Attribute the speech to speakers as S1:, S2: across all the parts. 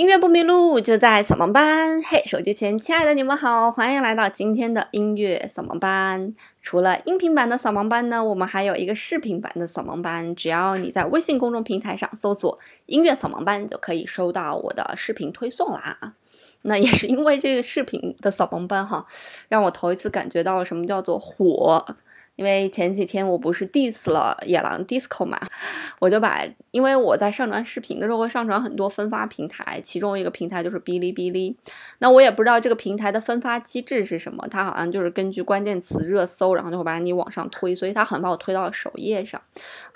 S1: 音乐不迷路，就在扫盲班。嘿，手机前亲爱的你们好，欢迎来到今天的音乐扫盲班。除了音频版的扫盲班呢，我们还有一个视频版的扫盲班。只要你在微信公众平台上搜索“音乐扫盲班”，就可以收到我的视频推送啦。那也是因为这个视频的扫盲班哈，让我头一次感觉到了什么叫做火。因为前几天我不是 diss 了野狼 disco 嘛，我就把，因为我在上传视频的时候会上传很多分发平台，其中一个平台就是哔哩哔哩。那我也不知道这个平台的分发机制是什么，它好像就是根据关键词热搜，然后就会把你往上推，所以它很把我推到首页上，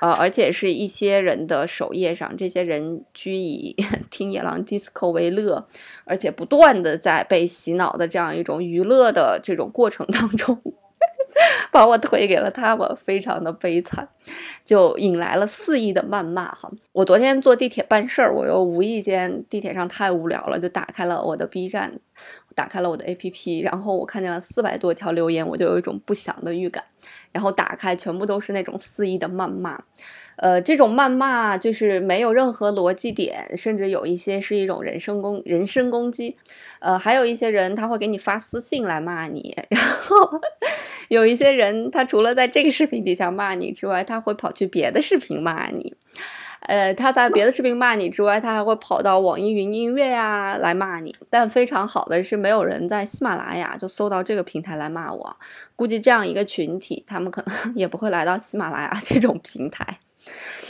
S1: 呃，而且是一些人的首页上，这些人居以 听野狼 disco 为乐，而且不断的在被洗脑的这样一种娱乐的这种过程当中。把我推给了他，我非常的悲惨，就引来了肆意的谩骂哈。我昨天坐地铁办事儿，我又无意间地铁上太无聊了，就打开了我的 B 站，打开了我的 APP，然后我看见了四百多条留言，我就有一种不祥的预感，然后打开全部都是那种肆意的谩骂。呃，这种谩骂就是没有任何逻辑点，甚至有一些是一种人身攻人身攻击。呃，还有一些人他会给你发私信来骂你，然后有一些人他除了在这个视频底下骂你之外，他会跑去别的视频骂你。呃，他在别的视频骂你之外，他还会跑到网易云音乐呀来骂你。但非常好的是，没有人在喜马拉雅就搜到这个平台来骂我。估计这样一个群体，他们可能 也不会来到喜马拉雅这种平台。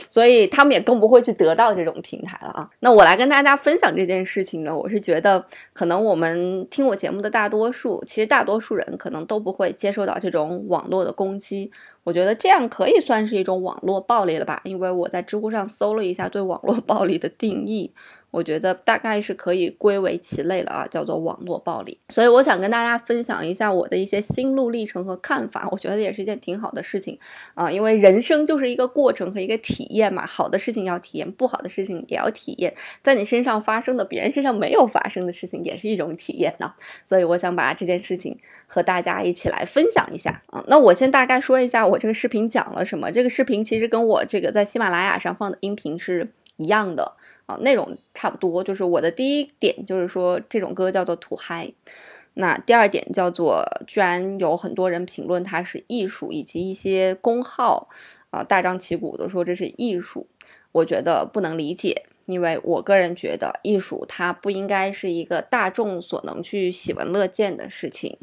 S1: 所以他们也更不会去得到这种平台了啊。那我来跟大家分享这件事情呢，我是觉得可能我们听我节目的大多数，其实大多数人可能都不会接受到这种网络的攻击。我觉得这样可以算是一种网络暴力了吧？因为我在知乎上搜了一下对网络暴力的定义。我觉得大概是可以归为其类了啊，叫做网络暴力。所以我想跟大家分享一下我的一些心路历程和看法。我觉得也是一件挺好的事情啊，因为人生就是一个过程和一个体验嘛。好的事情要体验，不好的事情也要体验。在你身上发生的，别人身上没有发生的事情，也是一种体验呢。所以我想把这件事情和大家一起来分享一下啊。那我先大概说一下我这个视频讲了什么。这个视频其实跟我这个在喜马拉雅上放的音频是一样的。啊，内容差不多，就是我的第一点就是说这种歌叫做土嗨，那第二点叫做居然有很多人评论它是艺术，以及一些公号啊大张旗鼓的说这是艺术，我觉得不能理解，因为我个人觉得艺术它不应该是一个大众所能去喜闻乐见的事情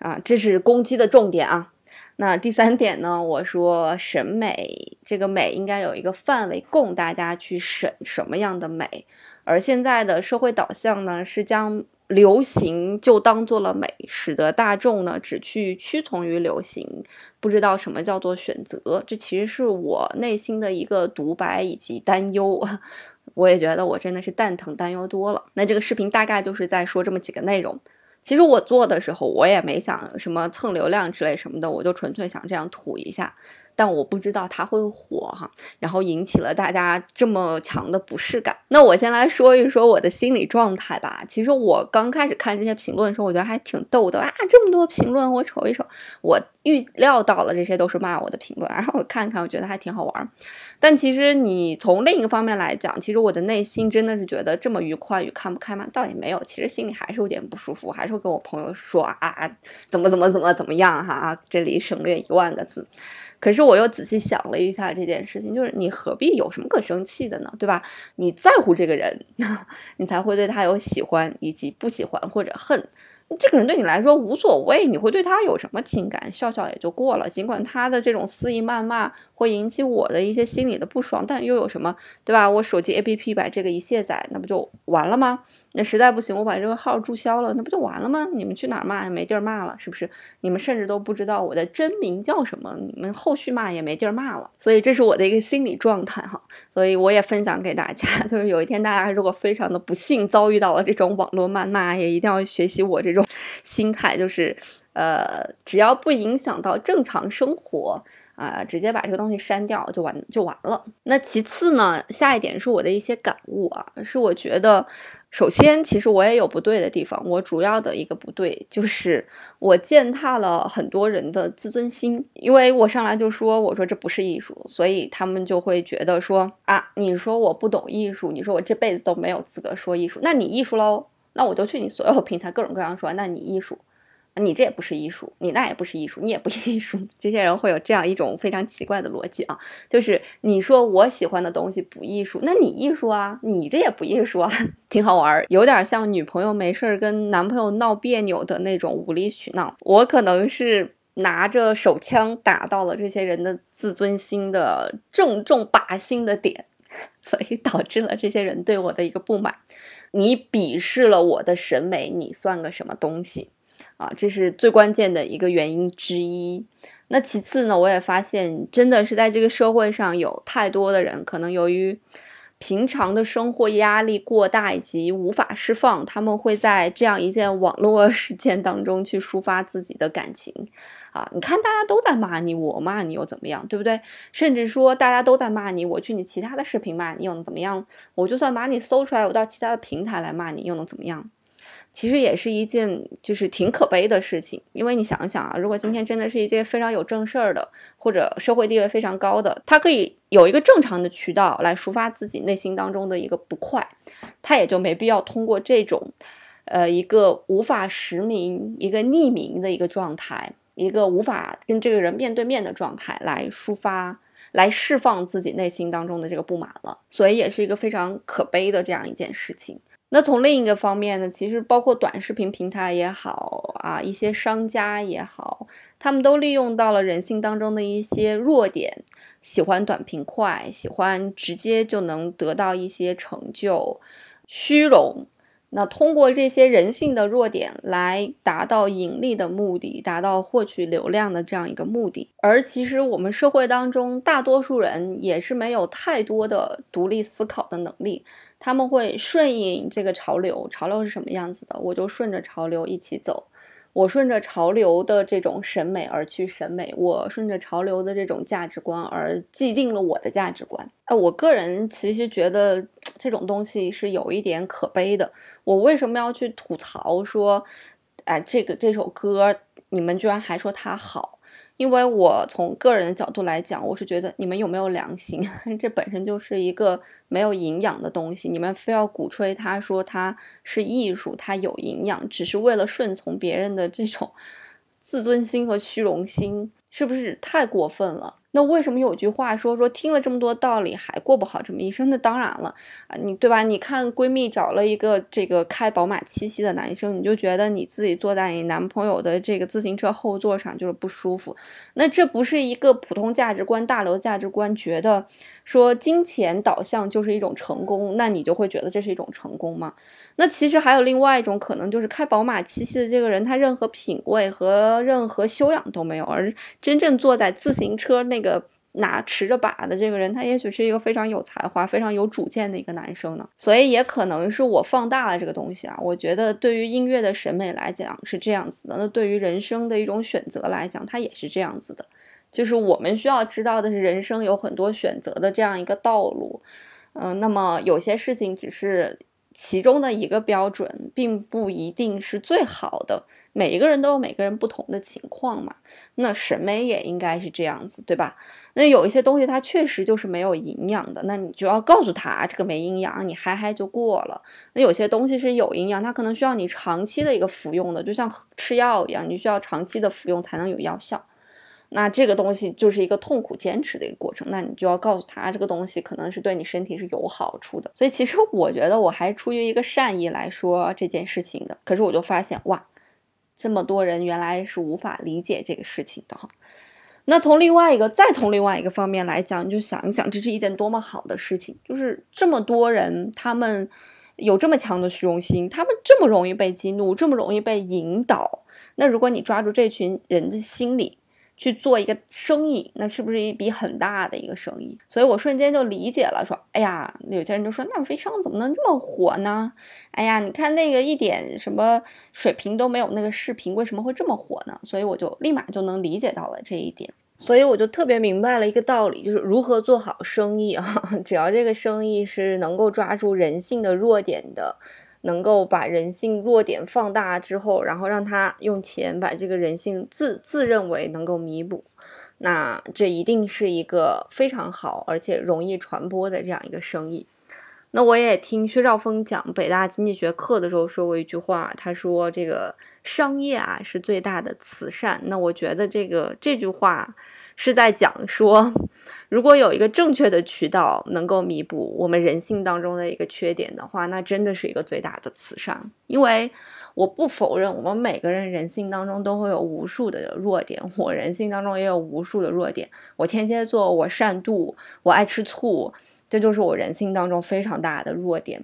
S1: 啊，这是攻击的重点啊。那第三点呢？我说审美这个美应该有一个范围供大家去审什么样的美，而现在的社会导向呢是将流行就当做了美，使得大众呢只去屈从于流行，不知道什么叫做选择。这其实是我内心的一个独白以及担忧。我也觉得我真的是蛋疼担忧多了。那这个视频大概就是在说这么几个内容。其实我做的时候，我也没想什么蹭流量之类什么的，我就纯粹想这样吐一下。但我不知道它会火哈，然后引起了大家这么强的不适感。那我先来说一说我的心理状态吧。其实我刚开始看这些评论的时候，我觉得还挺逗的啊，这么多评论，我瞅一瞅，我预料到了这些都是骂我的评论，然后我看看，我觉得还挺好玩。但其实你从另一个方面来讲，其实我的内心真的是觉得这么愉快与看不开吗？倒也没有，其实心里还是有点不舒服，还是会跟我朋友说啊，怎么怎么怎么怎么样哈，这里省略一万个字。可是我又仔细想了一下这件事情，就是你何必有什么可生气的呢？对吧？你在乎这个人，你才会对他有喜欢以及不喜欢或者恨。这个人对你来说无所谓，你会对他有什么情感？笑笑也就过了。尽管他的这种肆意谩骂会引起我的一些心理的不爽，但又有什么，对吧？我手机 APP 把这个一卸载，那不就完了吗？那实在不行，我把这个号注销了，那不就完了吗？你们去哪儿骂也没地儿骂了，是不是？你们甚至都不知道我的真名叫什么，你们后续骂也没地儿骂了。所以这是我的一个心理状态哈。所以我也分享给大家，就是有一天大家如果非常的不幸遭遇到了这种网络谩骂，也一定要学习我这种 心态，就是呃，只要不影响到正常生活。啊，直接把这个东西删掉就完就完了。那其次呢，下一点是我的一些感悟啊，是我觉得，首先其实我也有不对的地方。我主要的一个不对就是我践踏了很多人的自尊心，因为我上来就说我说这不是艺术，所以他们就会觉得说啊，你说我不懂艺术，你说我这辈子都没有资格说艺术，那你艺术喽？那我就去你所有平台各种各样说，那你艺术。你这也不是艺术，你那也不是艺术，你也不 艺术。这些人会有这样一种非常奇怪的逻辑啊，就是你说我喜欢的东西不艺术，那你艺术啊，你这也不艺术啊，挺好玩，有点像女朋友没事儿跟男朋友闹别扭的那种无理取闹。我可能是拿着手枪打到了这些人的自尊心的正中靶心的点，所以导致了这些人对我的一个不满。你鄙视了我的审美，你算个什么东西？啊，这是最关键的一个原因之一。那其次呢，我也发现，真的是在这个社会上有太多的人，可能由于平常的生活压力过大以及无法释放，他们会在这样一件网络 事件当中去抒发自己的感情。啊，你看大家都在骂你，我骂你又怎么样，对不对？甚至说大家都在骂你，我去你其他的视频骂你又能怎么样？我就算把你搜出来，我到其他的平台来骂你又能怎么样？其实也是一件就是挺可悲的事情，因为你想想啊，如果今天真的是一件非常有正事儿的，或者社会地位非常高的，他可以有一个正常的渠道来抒发自己内心当中的一个不快，他也就没必要通过这种，呃，一个无法实名、一个匿名的一个状态，一个无法跟这个人面对面的状态来抒发、来释放自己内心当中的这个不满了，所以也是一个非常可悲的这样一件事情。那从另一个方面呢，其实包括短视频平台也好啊，一些商家也好，他们都利用到了人性当中的一些弱点，喜欢短平快，喜欢直接就能得到一些成就，虚荣。那通过这些人性的弱点来达到盈利的目的，达到获取流量的这样一个目的。而其实我们社会当中大多数人也是没有太多的独立思考的能力。他们会顺应这个潮流，潮流是什么样子的，我就顺着潮流一起走。我顺着潮流的这种审美而去审美，我顺着潮流的这种价值观而既定了我的价值观。哎，我个人其实觉得 这种东西是有一点可悲的。我为什么要去吐槽说，哎，这个这首歌你们居然还说它好？因为我从个人的角度来讲，我是觉得你们有没有良心？这本身就是一个没有营养的东西，你们非要鼓吹它，说它是艺术，它有营养，只是为了顺从别人的这种自尊心和虚荣心，是不是太过分了？那为什么有句话说说听了这么多道理还过不好这么一生？那当然了啊，你对吧？你看闺蜜找了一个这个开宝马七系的男生，你就觉得你自己坐在你男朋友的这个自行车后座上就是不舒服。那这不是一个普通价值观、大流价值观，觉得说金钱导向就是一种成功，那你就会觉得这是一种成功吗？那其实还有另外一种可能，就是开宝马七系的这个人，他任何品味和任何修养都没有，而真正坐在自行车那。个拿持着把的这个人，他也许是一个非常有才华、非常有主见的一个男生呢。所以也可能是我放大了这个东西啊。我觉得对于音乐的审美来讲是这样子的，那对于人生的一种选择来讲，它也是这样子的。就是我们需要知道的是，人生有很多选择的这样一个道路。嗯，那么有些事情只是。其中的一个标准，并不一定是最好的。每一个人都有每个人不同的情况嘛。那审美也应该是这样子，对吧？那有一些东西它确实就是没有营养的，那你就要告诉他这个没营养，你嗨嗨就过了。那有些东西是有营养，它可能需要你长期的一个服用的，就像吃药一样，你需要长期的服用才能有药效。那这个东西就是一个痛苦坚持的一个过程，那你就要告诉他这个东西可能是对你身体是有好处的。所以其实 我觉得我还出于一个善意来说这件事情的，可是我就发现哇，这么多人原来是无法理解这个事情的哈。那从另外一个，再从另外一个方面来讲，你就想一想，这是一件多么好的事情，就是这么多人他们有这么强的虚荣心，他们这么容易被激怒，这么容易被引导。那如果你抓住这群人的心理，去做一个生意，那是不是一笔很大的一个生意？所以我瞬间就理解了，说，哎呀，有些人就说，那微商怎么能这么火呢？哎呀，你看那个一点什么水平都没有那个视频，为什么会这么火呢？所以我就立马就能理解到了这一点。所以我就特别明白了一个道理，就是如何做好生意啊。只要这个生意是能够抓住人性的弱点的，能够把人性弱点放大之后，然后让他用钱把这个人性自自认为能够弥补，那这一定是一个非常好而且容易传播的这样一个生意。那我也听薛兆丰讲北大经济学课的时候说过一句话，他说这个。商业啊是最大的慈善，那我觉得这个这句话是在讲说，如果有一个正确的渠道能够弥补我们人性当中的一个缺点的话，那真的是一个最大的慈善。因为我不否认，我们每个人人性当中都会有无数的弱点，我人性当中也有无数的弱点。我天蝎座，我善妒，我爱吃醋，这就是我人性当中非常大的弱点。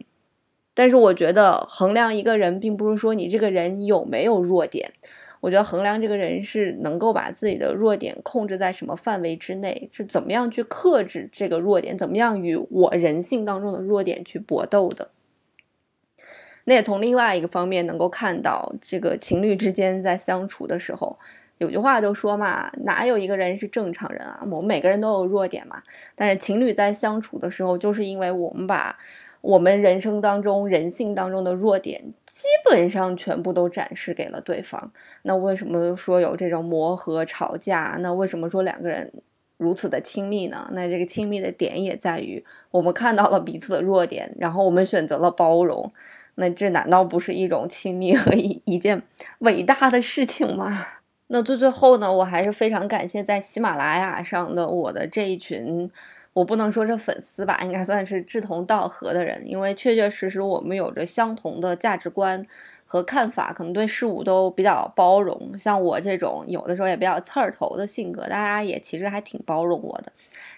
S1: 但是我觉得衡量一个人，并不是说你这个人有没有弱点，我觉得衡量这个人是能够把自己的弱点控制在什么范围之内，是怎么样去克制这个弱点，怎么样与我人性当中的弱点去搏斗的。那也从另外一个方面能够看到，这个情侣之间在相处的时候，有句话就说嘛，哪有一个人是正常人啊？我们每个人都有弱点嘛。但是情侣在相处的时候，就是因为我们把。我们人生当中、人性当中的弱点，基本上全部都展示给了对方。那为什么说有这种磨合、吵架？那为什么说两个人如此的亲密呢？那这个亲密的点也在于，我们看到了彼此的弱点，然后我们选择了包容。那这难道不是一种亲密和一一件伟大的事情吗？那最最后呢，我还是非常感谢在喜马拉雅上的我的这一群。我不能说是粉丝吧，应该算是志同道合的人，因为确确实实我们有着相同的价值观和看法，可能对事物都比较包容。像我这种有的时候也比较刺儿头的性格，大家也其实还挺包容我的。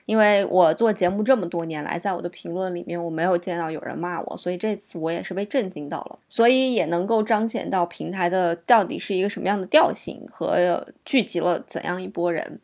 S1: 因为我做节目这么多年来，在我的评论里面我没有见到有人骂我，所以这次我也是被震惊到了，所以也能够彰显到平台的到底是一个什么样的调性和聚集了怎样一波人。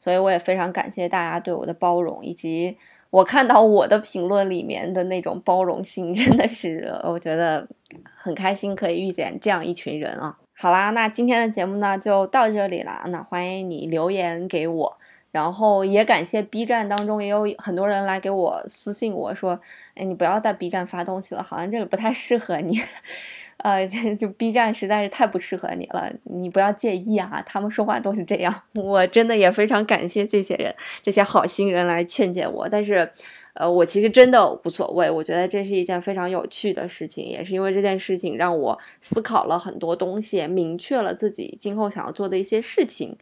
S1: 所以我也非常感谢大家对我的包容，以及我看到我的评论里面的那种包容性，真的是我觉得很开心可以遇见这样一群人啊！好啦，那今天的节目呢就到这里了，那欢迎你留言给我，然后也感谢 B 站当中也有很多人来给我私信我说，哎，你不要在 B 站发东西了，好像这个不太适合你。呃，就 B 站实在是太不适合你了，你不要介意啊。他们说话都是这样，我真的也非常感谢这些人，这些好心人来劝解我。但是，呃，我其实真的无所谓，我觉得这是一件非常有趣的事情，也是因为这件事情让我思考了很多东西，明确了自己今后想要做的一些事情，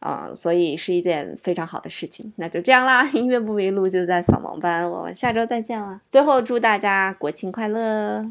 S1: 啊，所以是一件非常好的事情。那就这样啦，音乐不迷路就在扫盲班，我们下周再见了。最后祝大家国庆快乐！